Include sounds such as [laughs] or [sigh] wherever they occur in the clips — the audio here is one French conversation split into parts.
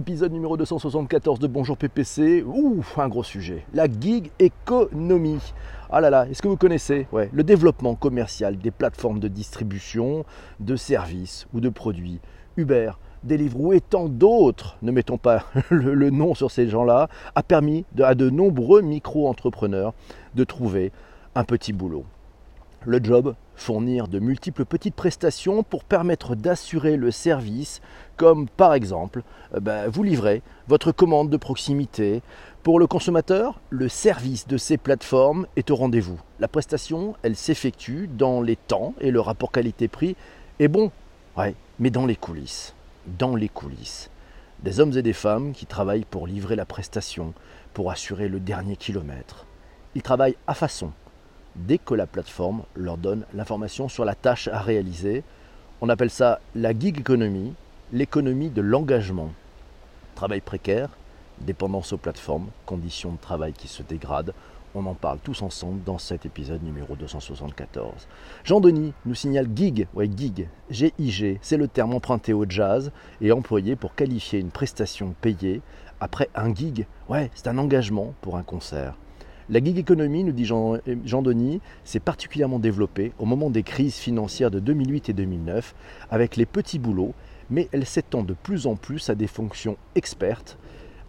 épisode numéro 274 de Bonjour PPC. Ouh, un gros sujet. La gig économie. Ah là là, est-ce que vous connaissez ouais, le développement commercial des plateformes de distribution de services ou de produits Uber, Deliveroo et tant d'autres, ne mettons pas [laughs] le, nom sur ces gens-là, a permis à de nombreux micro-entrepreneurs de trouver un petit boulot. Le job, fournir de multiples petites prestations pour permettre d'assurer le service, comme par exemple, euh, ben, vous livrez votre commande de proximité. Pour le consommateur, le service de ces plateformes est au rendez-vous. La prestation, elle s'effectue dans les temps et le rapport qualité-prix est bon, ouais, mais dans les coulisses. Dans les coulisses. Des hommes et des femmes qui travaillent pour livrer la prestation, pour assurer le dernier kilomètre. Ils travaillent à façon, dès que la plateforme leur donne l'information sur la tâche à réaliser. On appelle ça la gig economy, l'économie de l'engagement. Travail précaire, dépendance aux plateformes, conditions de travail qui se dégradent. On en parle tous ensemble dans cet épisode numéro 274. Jean-Denis nous signale gig, ouais gig, G-I-G, c'est le terme emprunté au jazz et employé pour qualifier une prestation payée. Après un gig, ouais, c'est un engagement pour un concert. La gig economy, nous dit Jean, Denis, s'est particulièrement développée au moment des crises financières de 2008 et 2009 avec les petits boulots, mais elle s'étend de plus en plus à des fonctions expertes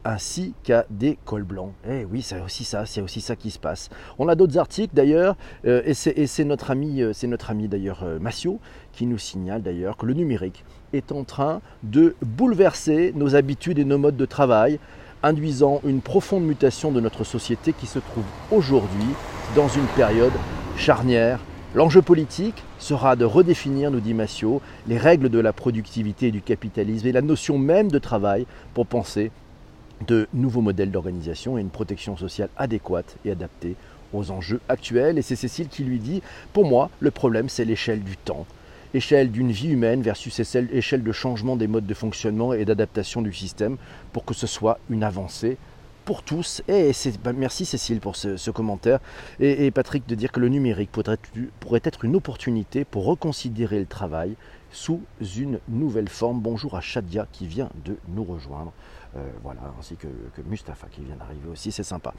ainsi qu'à des cols blancs. Eh oui, c'est aussi ça, c'est aussi ça qui se passe. On a d'autres articles d'ailleurs, euh, et c'est notre ami, euh, c'est notre ami d'ailleurs euh, Massio qui nous signale d'ailleurs que le numérique est en train de bouleverser nos habitudes et nos modes de travail induisant une profonde mutation de notre société qui se trouve aujourd'hui dans une période charnière. L'enjeu politique sera de redéfinir, nous dit Massio, les règles de la productivité et du capitalisme et la notion même de travail pour penser de nouveaux modèles d'organisation et une protection sociale adéquate et adaptée aux enjeux actuels. Et c'est Cécile qui lui dit, pour moi, le problème, c'est l'échelle du temps échelle d'une vie humaine versus échelle de changement des modes de fonctionnement et d'adaptation du système pour que ce soit une avancée pour tous. Bah, merci Cécile pour ce, commentaire. Et, Patrick de dire que le numérique pourrait être une opportunité pour reconsidérer le travail sous une nouvelle forme. Bonjour à Shadia qui vient de nous rejoindre. Euh, voilà, ainsi que, Mustapha qui vient d'arriver aussi, c'est sympa.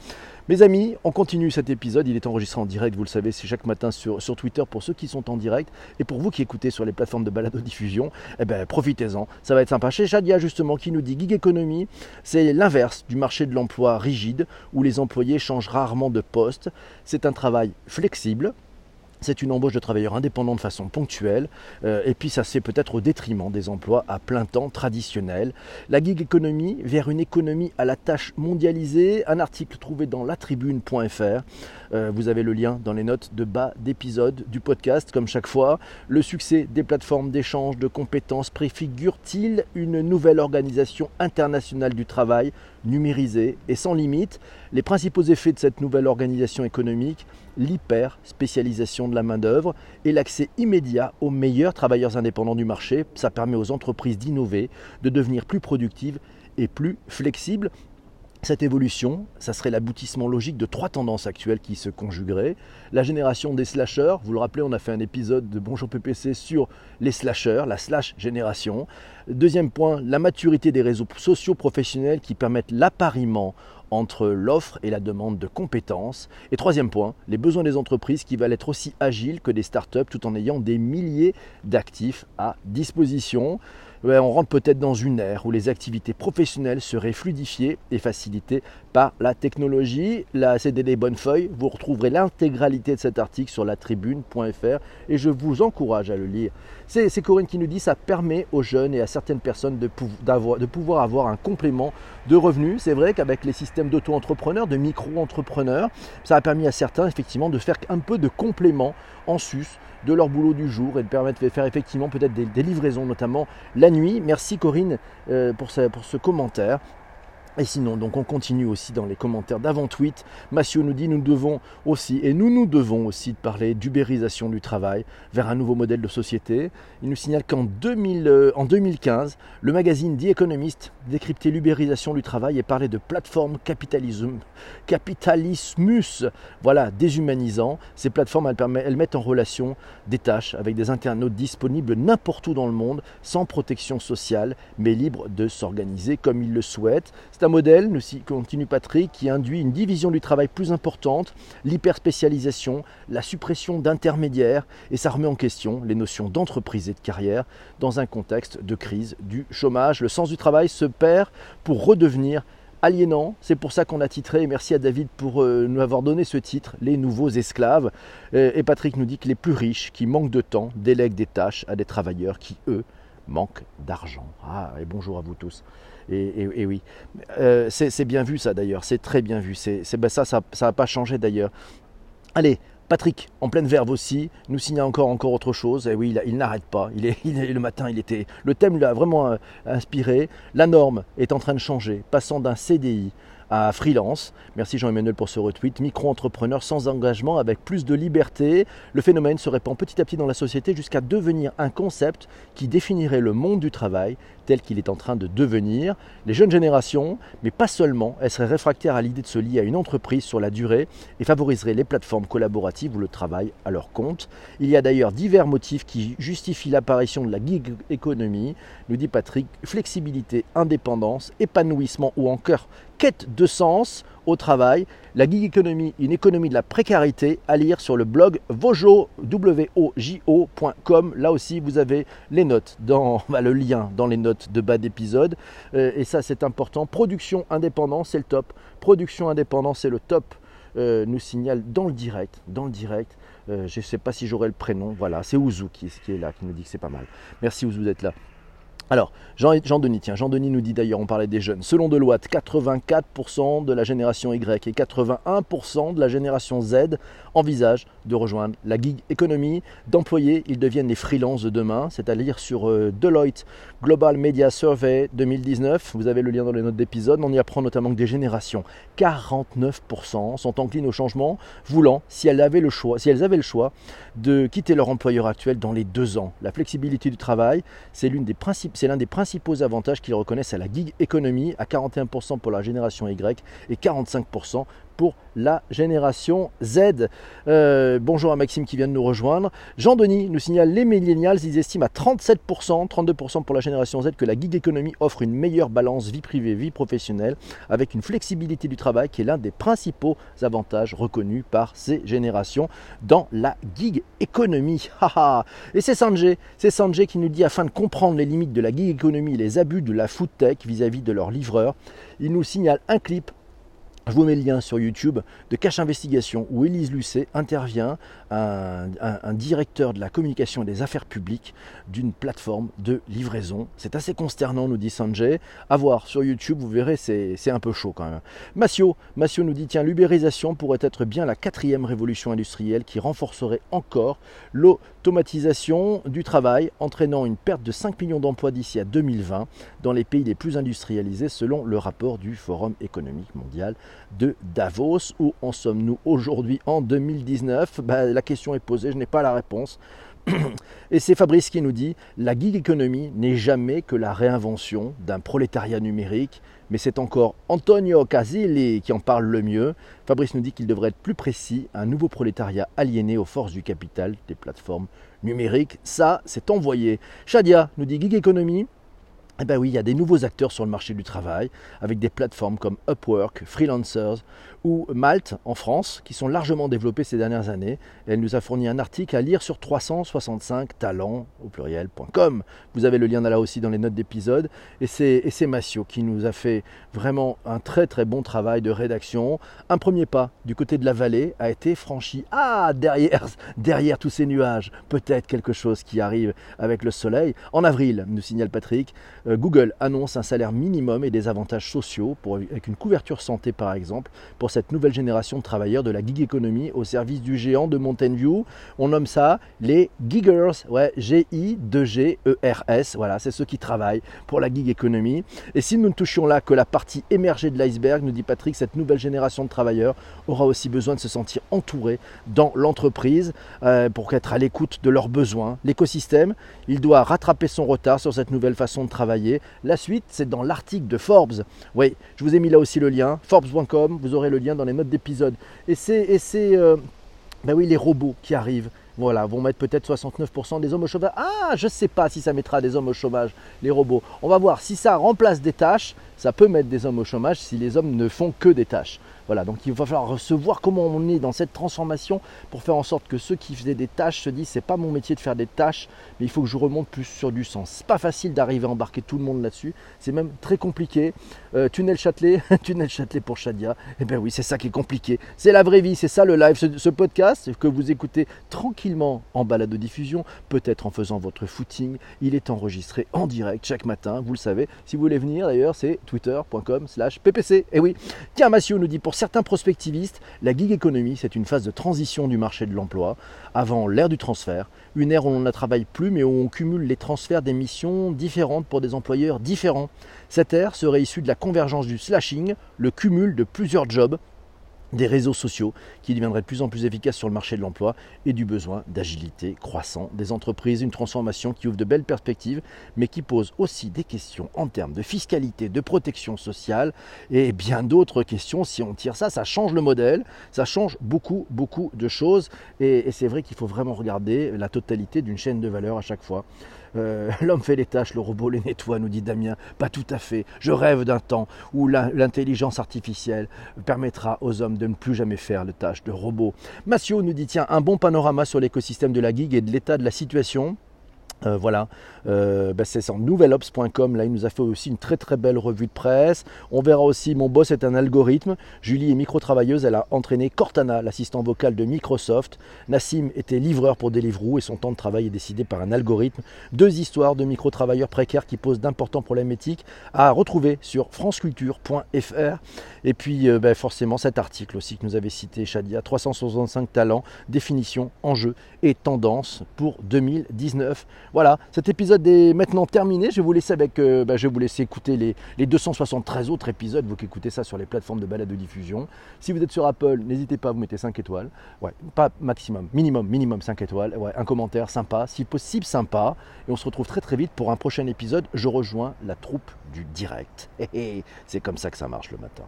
Mes amis, on continue cet épisode, il est enregistré en direct, vous le savez, c'est chaque matin sur, Twitter pour ceux qui sont en direct, et pour vous qui écoutez sur les plateformes de balado-diffusion, eh ben, profitez-en, ça va être sympa. Chez Shadia justement qui nous dit Gig Economy, c'est l'inverse du marché de l'emploi rigide, où les employés changent rarement de poste, c'est un travail flexible, c'est une embauche de travailleurs indépendants de façon ponctuelle, euh, et puis ça c'est peut-être au détriment des emplois à plein temps traditionnels. La gig économie vers une économie à la tâche mondialisée, un article trouvé dans latribune.fr. Euh, vous avez le lien dans les notes de bas d'épisode du podcast, comme chaque fois. Le succès des plateformes d'échange de compétences préfigure-t-il une nouvelle organisation internationale du travail numérisée et sans limite? Les principaux effets de cette nouvelle organisation économique l'hyper-spécialisation de la main-d'œuvre et l'accès immédiat aux meilleurs travailleurs indépendants du marché. Ça permet aux entreprises d'innover, de devenir plus productives et plus flexibles. Cette évolution, ça serait l'aboutissement logique de trois tendances actuelles qui se conjugueraient. La génération des slashers, vous le rappelez, on a fait un épisode de Bonjour PPC sur les slashers, la slash génération. Deuxième point, la maturité des réseaux sociaux professionnels qui permettent l'appariement entre l'offre et la demande de compétences. Et troisième point, les besoins des entreprises qui veulent être aussi agiles que des startups tout en ayant des milliers d'actifs à disposition on rentre peut-être dans une ère où les activités professionnelles seraient fluidifiées et facilitées par la technologie. La CDD Bonnefeuille, vous retrouverez l'intégralité de cet article sur la tribune.fr et je vous encourage à le lire. C'est Corinne qui nous dit ça permet aux jeunes et à certaines personnes de, de pouvoir avoir un complément de revenus. C'est vrai qu'avec les systèmes d'auto-entrepreneurs, de micro-entrepreneurs, ça a permis à certains effectivement de faire un peu de complément en sus de leur boulot du jour et de permettre de faire effectivement peut-être des, livraisons, notamment la nuit. Merci Corinne euh, pour, pour ce commentaire. Et sinon, donc on continue aussi dans les commentaires d'avant-tweet. Massio nous dit nous devons aussi, et nous nous devons aussi de parler d'ubérisation du travail vers un nouveau modèle de société. Il nous signale qu'en 2015, euh, le magazine The Economist décryptait l'ubérisation du travail et parlait de plateforme capitalisme, capitalismus, voilà, déshumanisant. Ces plateformes, elles, elles mettent en relation des tâches avec des internautes disponibles n'importe où dans le monde, sans protection sociale, mais libres de s'organiser comme ils le souhaitent un modèle, nous continue Patrick, qui induit une division du travail plus importante, l'hyperspécialisation, la suppression d'intermédiaires, et ça remet en question les notions d'entreprise et de carrière dans un contexte de crise du chômage. Le sens du travail se perd pour redevenir aliénant. C'est pour ça qu'on a titré, et merci à David pour euh, nous avoir donné ce titre, Les nouveaux esclaves. Et Patrick nous dit que les plus riches, qui manquent de temps, délèguent des tâches à des travailleurs qui, eux, manquent d'argent. Ah, et bonjour à vous tous. Et, oui, euh, c'est bien vu ça d'ailleurs, c'est très bien vu. C'est ben ça, ça n'a pas changé d'ailleurs. Allez, Patrick, en pleine verve aussi, nous signale encore, encore autre chose. Et oui, il, n'arrête pas. [laughs] Il est, le matin, il était. Le thème l'a vraiment euh, inspiré. La norme est en train de changer, passant d'un CDI freelance. Merci Jean-Emmanuel pour ce retweet. Micro-entrepreneur sans engagement avec plus de liberté. Le phénomène se répand petit à petit dans la société jusqu'à devenir un concept qui définirait le monde du travail tel qu'il est en train de devenir. Les jeunes générations, mais pas seulement, elles seraient réfractaires à l'idée de se lier à une entreprise sur la durée et favoriseraient les plateformes collaboratives ou le travail à leur compte. Il y a d'ailleurs divers motifs qui justifient l'apparition de la gig economy, nous dit Patrick, flexibilité, indépendance, épanouissement ou encore quête de sens au travail. La gig economy, une économie de la précarité, à lire sur le blog vojo.com. Là aussi, vous avez les notes, dans, [laughs] bah, le lien dans les notes de bas d'épisode. Euh, et ça, c'est important. Production indépendante, c'est le top. Production indépendante, c'est le top. Euh, nous signale dans le direct, dans le direct. Euh, je ne sais pas si j'aurai le prénom. Voilà, c'est Ouzou qui, qui, est là, qui nous dit que c'est pas mal. Merci Ouzou d'être là. Alors, Jean-Denis, tiens, Jean-Denis nous dit d'ailleurs, on parlait des jeunes. Selon Deloitte, 84% de la génération Y et 81% de la génération Z envisagent de rejoindre la gig economy. D'employés, ils deviennent les freelances de demain, c'est-à-dire sur euh, Deloitte Global Media Survey 2019. Vous avez le lien dans les notes d'épisode. On y apprend notamment que des générations, 49% sont enclines au changement, voulant, si elles avaient le choix, si elles avaient le choix, de quitter leur employeur actuel dans les deux ans. La flexibilité du travail, c'est l'une des l'un des principaux avantages qu'ils reconnaissent à la gig economy, à 41% pour la génération Y et 45% pour la génération Z. Euh, bonjour à Maxime qui vient de nous rejoindre. Jean-Denis nous signale les millennials, ils estiment à 37%, 32% pour la génération Z que la gig economy offre une meilleure balance vie privée, vie professionnelle, avec une flexibilité du travail qui est l'un des principaux avantages reconnus par ces générations dans la gig economy. [laughs] et c'est Sanjay, c'est Sanjay qui nous dit afin de comprendre les limites de la gig economy et les abus de la food tech vis-à-vis -vis de leurs livreurs, il nous signale un clip je vous mets le lien sur YouTube de Cache Investigation où Élise Lucet intervient, un, directeur de la communication et des affaires publiques d'une plateforme de livraison. C'est assez consternant, nous dit Sanjay. À voir sur YouTube, vous verrez, c'est un peu chaud quand même. Massio, Massio nous dit tiens, l'ubérisation pourrait être bien la quatrième révolution industrielle qui renforcerait encore l'automatisation du travail, entraînant une perte de 5 millions d'emplois d'ici à 2020 dans les pays les plus industrialisés selon le rapport du Forum économique mondial de Davos. Où en sommes-nous aujourd'hui en 2019 bah, La question est posée, je n'ai pas la réponse. Et c'est Fabrice qui nous dit La gig economy n'est jamais que la réinvention d'un prolétariat numérique, mais c'est encore Antonio Casilli qui en parle le mieux. Fabrice nous dit qu'il devrait être plus précis un nouveau prolétariat aliéné aux forces du capital des plateformes numériques. Ça, c'est envoyé. Shadia nous dit Gig economy, eh bien oui, il y a des nouveaux acteurs sur le marché du travail, avec des plateformes comme Upwork, Freelancers ou Malte en France, qui sont largement développées ces dernières années. elle nous a fourni un article à lire sur 365 talents au pluriel.com. Vous avez le lien là aussi dans les notes d'épisode. Et c'est Massio qui nous a fait vraiment un très très bon travail de rédaction. Un premier pas du côté de la vallée a été franchi. Ah, derrière, [laughs] derrière tous ces nuages, peut-être quelque chose qui arrive avec le soleil. En avril, nous signale Patrick, Euh, Google annonce un salaire minimum et des avantages sociaux pour, avec une couverture santé par exemple pour cette nouvelle génération de travailleurs de la gig economy au service du géant de Mountain View. On nomme ça les giggers, ouais, G-I-2-G-E-R-S. Voilà, c'est ceux qui travaillent pour la gig economy. Et si nous ne touchions là que la partie émergée de l'iceberg, nous dit Patrick, cette nouvelle génération de travailleurs aura aussi besoin de se sentir entouré dans l'entreprise euh, pour être à l'écoute de leurs besoins. L'écosystème, il doit rattraper son retard sur cette nouvelle façon de travailler. La suite, c'est dans l'article de Forbes. Oui, je vous ai mis là aussi le lien, forbes.com, vous aurez le dans les notes d'épisode. Et c'est, euh, ben oui, les robots qui arrivent voilà, vont mettre peut-être 69% des hommes au chômage. Ah, je ne sais pas si ça mettra des hommes au chômage, les robots. On va voir si ça remplace des tâches, ça peut mettre des hommes au chômage si les hommes ne font que des tâches. Voilà, donc il va falloir recevoir comment on est dans cette transformation pour faire en sorte que ceux qui faisaient des tâches se disent c'est pas mon métier de faire des tâches, mais il faut que je remonte plus sur du sens. C'est pas facile d'arriver à embarquer tout le monde là-dessus, c'est même très compliqué. Euh, tunnel Châtelet, [laughs] tunnel Châtelet pour Shadia, eh bien oui, c'est ça qui est compliqué. C'est la vraie vie, c'est ça le live, ce, podcast que vous écoutez tranquillement en balade de diffusion, peut-être en faisant votre footing, il est enregistré en direct chaque matin, vous le savez. Si vous voulez venir d'ailleurs, c'est twitter.com slash ppc. Et eh oui, tiens, Mathieu nous dit pour certains prospectivistes, la gig economy, c'est une phase de transition du marché de l'emploi, avant l'ère du transfert, une ère où on ne travaille plus mais où on cumule les transferts des missions différentes pour des employeurs différents. Cette ère serait issue de la convergence du slashing, le cumul de plusieurs jobs des réseaux sociaux qui deviendraient de plus en plus efficaces sur le marché de l'emploi et du besoin d'agilité croissant des entreprises, une transformation qui ouvre de belles perspectives mais qui pose aussi des questions en termes de fiscalité, de protection sociale et bien d'autres questions. Si on tire ça, ça change le modèle, ça change beaucoup, beaucoup de choses et, c'est vrai qu'il faut vraiment regarder la totalité d'une chaîne de valeur à chaque fois. Euh, [laughs] l'homme fait les tâches, le robot les nettoie, nous dit Damien. Pas tout à fait. Je rêve d'un temps où l'intelligence artificielle permettra aux hommes de ne plus jamais faire de tâches de robots. Massio nous dit tiens, un bon panorama sur l'écosystème de la gig et de l'état de la situation. Euh, voilà, euh, ben, c'est sur nouvelops.com. Là, il nous a fait aussi une très très belle revue de presse. On verra aussi Mon boss est un algorithme. Julie est micro-travailleuse. Elle a entraîné Cortana, l'assistant vocal de Microsoft. Nassim était livreur pour Deliveroo et son temps de travail est décidé par un algorithme. Deux histoires de micro-travailleurs précaires qui posent d'importants problèmes éthiques à retrouver sur franceculture.fr. Et puis, euh, ben, forcément, cet article aussi que nous avait cité Shadia 365 talents, définition, enjeux et tendances pour 2019. Voilà, cet épisode est maintenant terminé. Je vais vous laisser avec, euh, bah, je vais vous laisser écouter les, 273 autres épisodes, vous qui écoutez ça sur les plateformes de balade de diffusion. Si vous êtes sur Apple, n'hésitez pas, vous mettez 5 étoiles. Ouais, pas maximum, minimum, minimum 5 étoiles. Un commentaire sympa, si possible sympa. Et on se retrouve très très vite pour un prochain épisode. Je rejoins la troupe du direct. [laughs] C'est comme ça que ça marche le matin.